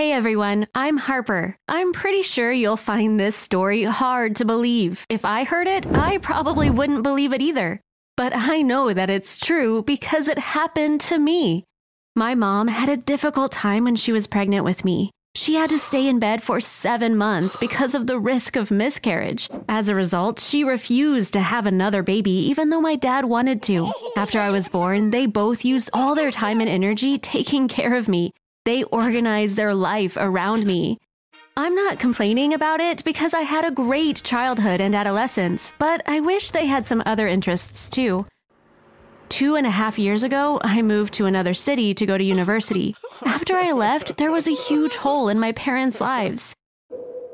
Hey everyone, I'm Harper. I'm pretty sure you'll find this story hard to believe. If I heard it, I probably wouldn't believe it either. But I know that it's true because it happened to me. My mom had a difficult time when she was pregnant with me. She had to stay in bed for seven months because of the risk of miscarriage. As a result, she refused to have another baby, even though my dad wanted to. After I was born, they both used all their time and energy taking care of me. They organized their life around me. I'm not complaining about it because I had a great childhood and adolescence, but I wish they had some other interests too. Two and a half years ago, I moved to another city to go to university. After I left, there was a huge hole in my parents' lives.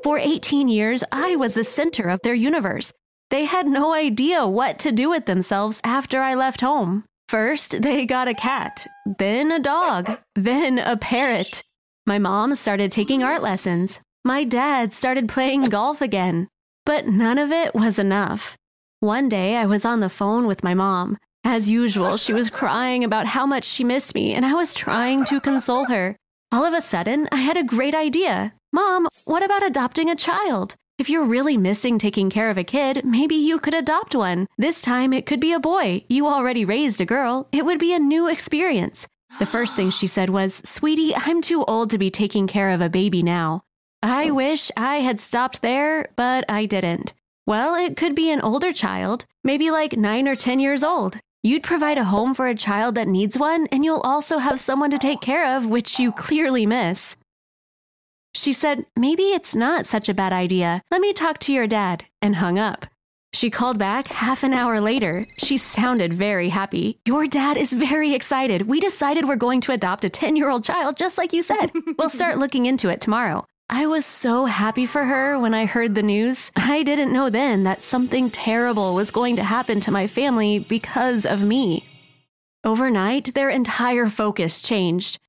For 18 years, I was the center of their universe. They had no idea what to do with themselves after I left home. First, they got a cat, then a dog, then a parrot. My mom started taking art lessons. My dad started playing golf again. But none of it was enough. One day, I was on the phone with my mom. As usual, she was crying about how much she missed me, and I was trying to console her. All of a sudden, I had a great idea. Mom, what about adopting a child? If you're really missing taking care of a kid, maybe you could adopt one. This time it could be a boy. You already raised a girl. It would be a new experience. The first thing she said was, Sweetie, I'm too old to be taking care of a baby now. I wish I had stopped there, but I didn't. Well, it could be an older child, maybe like 9 or 10 years old. You'd provide a home for a child that needs one, and you'll also have someone to take care of, which you clearly miss. She said, Maybe it's not such a bad idea. Let me talk to your dad, and hung up. She called back half an hour later. She sounded very happy. Your dad is very excited. We decided we're going to adopt a 10 year old child, just like you said. We'll start looking into it tomorrow. I was so happy for her when I heard the news. I didn't know then that something terrible was going to happen to my family because of me. Overnight, their entire focus changed.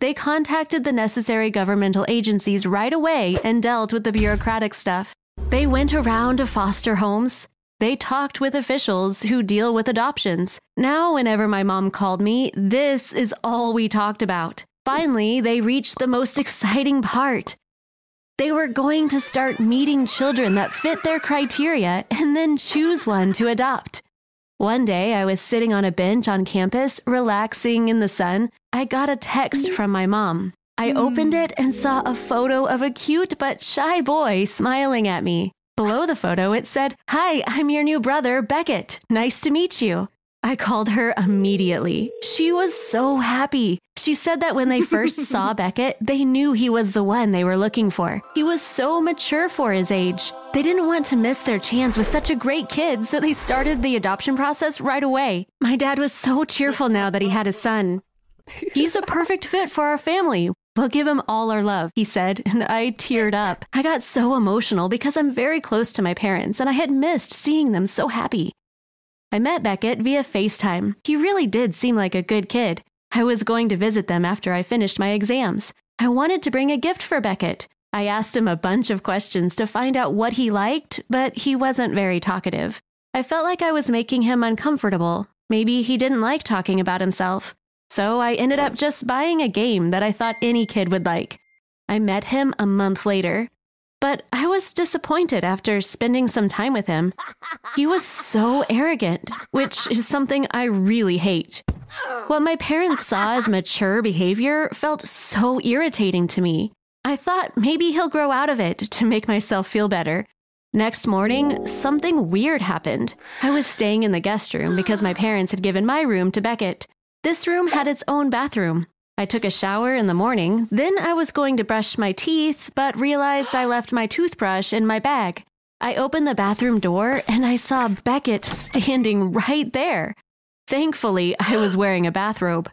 They contacted the necessary governmental agencies right away and dealt with the bureaucratic stuff. They went around to foster homes. They talked with officials who deal with adoptions. Now, whenever my mom called me, this is all we talked about. Finally, they reached the most exciting part. They were going to start meeting children that fit their criteria and then choose one to adopt. One day, I was sitting on a bench on campus, relaxing in the sun. I got a text mm. from my mom. I mm. opened it and saw a photo of a cute but shy boy smiling at me. Below the photo, it said, Hi, I'm your new brother, Beckett. Nice to meet you. I called her immediately. She was so happy. She said that when they first saw Beckett, they knew he was the one they were looking for. He was so mature for his age. They didn't want to miss their chance with such a great kid, so they started the adoption process right away. My dad was so cheerful now that he had a son. He's a perfect fit for our family. We'll give him all our love, he said, and I teared up. I got so emotional because I'm very close to my parents and I had missed seeing them so happy. I met Beckett via FaceTime. He really did seem like a good kid. I was going to visit them after I finished my exams. I wanted to bring a gift for Beckett. I asked him a bunch of questions to find out what he liked, but he wasn't very talkative. I felt like I was making him uncomfortable. Maybe he didn't like talking about himself. So I ended up just buying a game that I thought any kid would like. I met him a month later. But I was disappointed after spending some time with him. He was so arrogant, which is something I really hate. What my parents saw as mature behavior felt so irritating to me. I thought maybe he'll grow out of it to make myself feel better. Next morning, something weird happened. I was staying in the guest room because my parents had given my room to Beckett. This room had its own bathroom. I took a shower in the morning, then I was going to brush my teeth, but realized I left my toothbrush in my bag. I opened the bathroom door and I saw Beckett standing right there. Thankfully, I was wearing a bathrobe.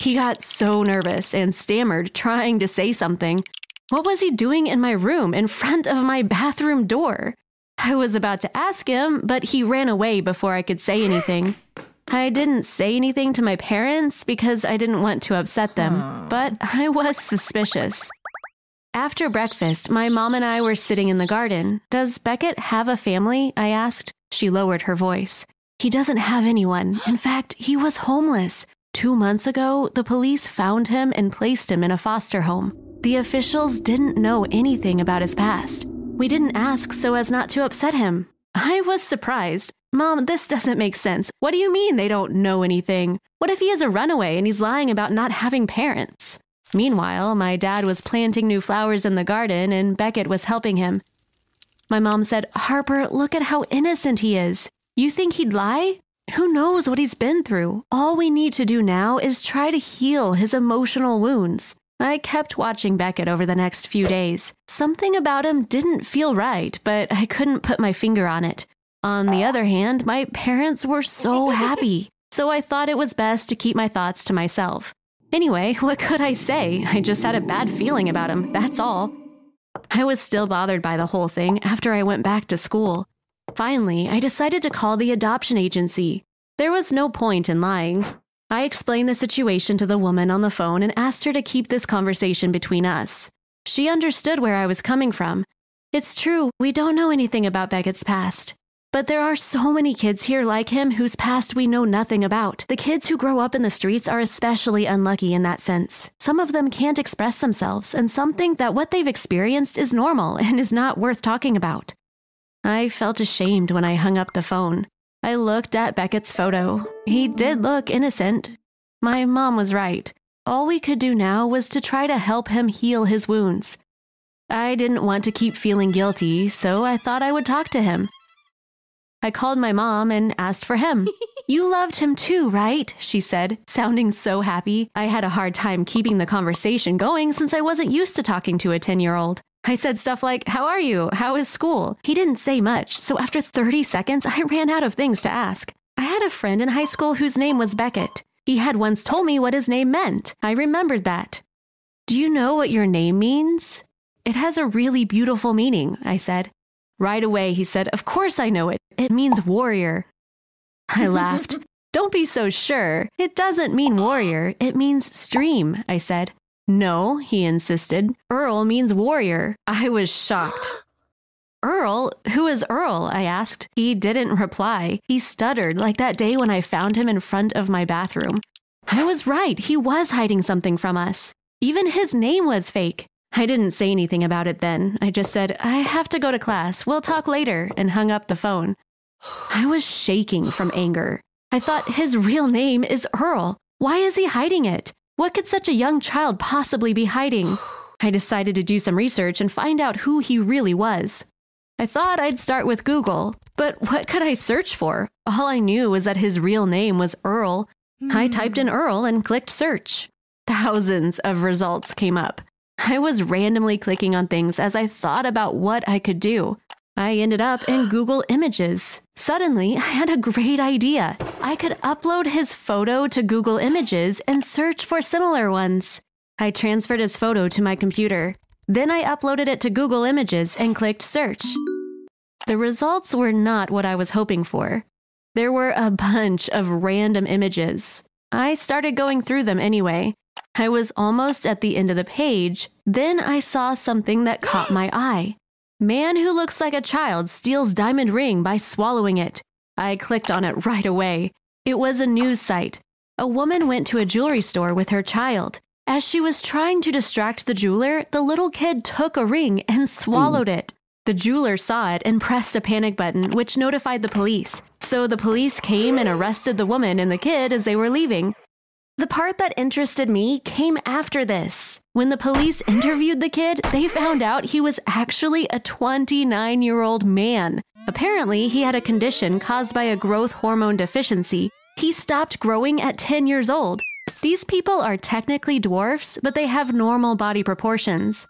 He got so nervous and stammered, trying to say something. What was he doing in my room in front of my bathroom door? I was about to ask him, but he ran away before I could say anything. I didn't say anything to my parents because I didn't want to upset them, but I was suspicious. After breakfast, my mom and I were sitting in the garden. Does Beckett have a family? I asked. She lowered her voice. He doesn't have anyone. In fact, he was homeless. Two months ago, the police found him and placed him in a foster home. The officials didn't know anything about his past. We didn't ask so as not to upset him. I was surprised. Mom, this doesn't make sense. What do you mean they don't know anything? What if he is a runaway and he's lying about not having parents? Meanwhile, my dad was planting new flowers in the garden and Beckett was helping him. My mom said, Harper, look at how innocent he is. You think he'd lie? Who knows what he's been through? All we need to do now is try to heal his emotional wounds. I kept watching Beckett over the next few days. Something about him didn't feel right, but I couldn't put my finger on it. On the other hand, my parents were so happy, so I thought it was best to keep my thoughts to myself. Anyway, what could I say? I just had a bad feeling about him, that's all. I was still bothered by the whole thing after I went back to school. Finally, I decided to call the adoption agency. There was no point in lying. I explained the situation to the woman on the phone and asked her to keep this conversation between us. She understood where I was coming from. It's true, we don't know anything about Beckett's past. But there are so many kids here like him whose past we know nothing about. The kids who grow up in the streets are especially unlucky in that sense. Some of them can't express themselves, and some think that what they've experienced is normal and is not worth talking about. I felt ashamed when I hung up the phone. I looked at Beckett's photo. He did look innocent. My mom was right. All we could do now was to try to help him heal his wounds. I didn't want to keep feeling guilty, so I thought I would talk to him. I called my mom and asked for him. you loved him too, right? She said, sounding so happy. I had a hard time keeping the conversation going since I wasn't used to talking to a 10 year old. I said stuff like, How are you? How is school? He didn't say much, so after 30 seconds, I ran out of things to ask. I had a friend in high school whose name was Beckett. He had once told me what his name meant. I remembered that. Do you know what your name means? It has a really beautiful meaning, I said. Right away, he said, Of course I know it. It means warrior. I laughed. Don't be so sure. It doesn't mean warrior, it means stream, I said. No, he insisted. Earl means warrior. I was shocked. Earl? Who is Earl? I asked. He didn't reply. He stuttered like that day when I found him in front of my bathroom. I was right. He was hiding something from us. Even his name was fake. I didn't say anything about it then. I just said, I have to go to class. We'll talk later, and hung up the phone. I was shaking from anger. I thought his real name is Earl. Why is he hiding it? What could such a young child possibly be hiding? I decided to do some research and find out who he really was. I thought I'd start with Google, but what could I search for? All I knew was that his real name was Earl. I hmm. typed in Earl and clicked search. Thousands of results came up. I was randomly clicking on things as I thought about what I could do. I ended up in Google Images. Suddenly, I had a great idea. I could upload his photo to Google Images and search for similar ones. I transferred his photo to my computer. Then I uploaded it to Google Images and clicked search. The results were not what I was hoping for. There were a bunch of random images. I started going through them anyway. I was almost at the end of the page. Then I saw something that caught my eye. Man who looks like a child steals diamond ring by swallowing it. I clicked on it right away. It was a news site. A woman went to a jewelry store with her child. As she was trying to distract the jeweler, the little kid took a ring and swallowed it. The jeweler saw it and pressed a panic button, which notified the police. So the police came and arrested the woman and the kid as they were leaving. The part that interested me came after this. When the police interviewed the kid, they found out he was actually a 29 year old man. Apparently, he had a condition caused by a growth hormone deficiency. He stopped growing at 10 years old. These people are technically dwarfs, but they have normal body proportions.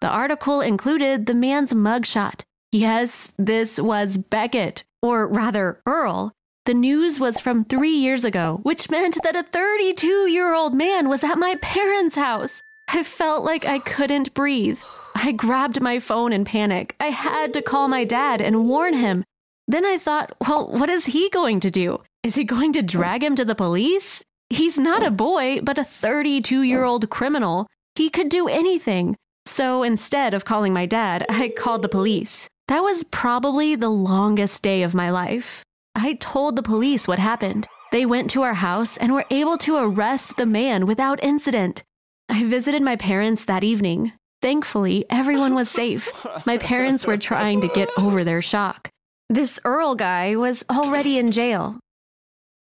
The article included the man's mugshot. Yes, this was Beckett, or rather, Earl. The news was from three years ago, which meant that a 32 year old man was at my parents' house. I felt like I couldn't breathe. I grabbed my phone in panic. I had to call my dad and warn him. Then I thought, well, what is he going to do? Is he going to drag him to the police? He's not a boy, but a 32 year old criminal. He could do anything. So instead of calling my dad, I called the police. That was probably the longest day of my life. I told the police what happened. They went to our house and were able to arrest the man without incident. I visited my parents that evening. Thankfully, everyone was safe. My parents were trying to get over their shock. This Earl guy was already in jail.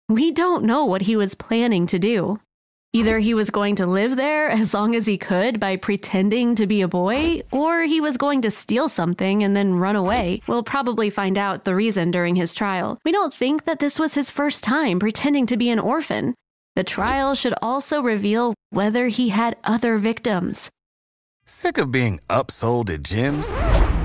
We don't know what he was planning to do. Either he was going to live there as long as he could by pretending to be a boy, or he was going to steal something and then run away. We'll probably find out the reason during his trial. We don't think that this was his first time pretending to be an orphan. The trial should also reveal whether he had other victims. Sick of being upsold at gyms?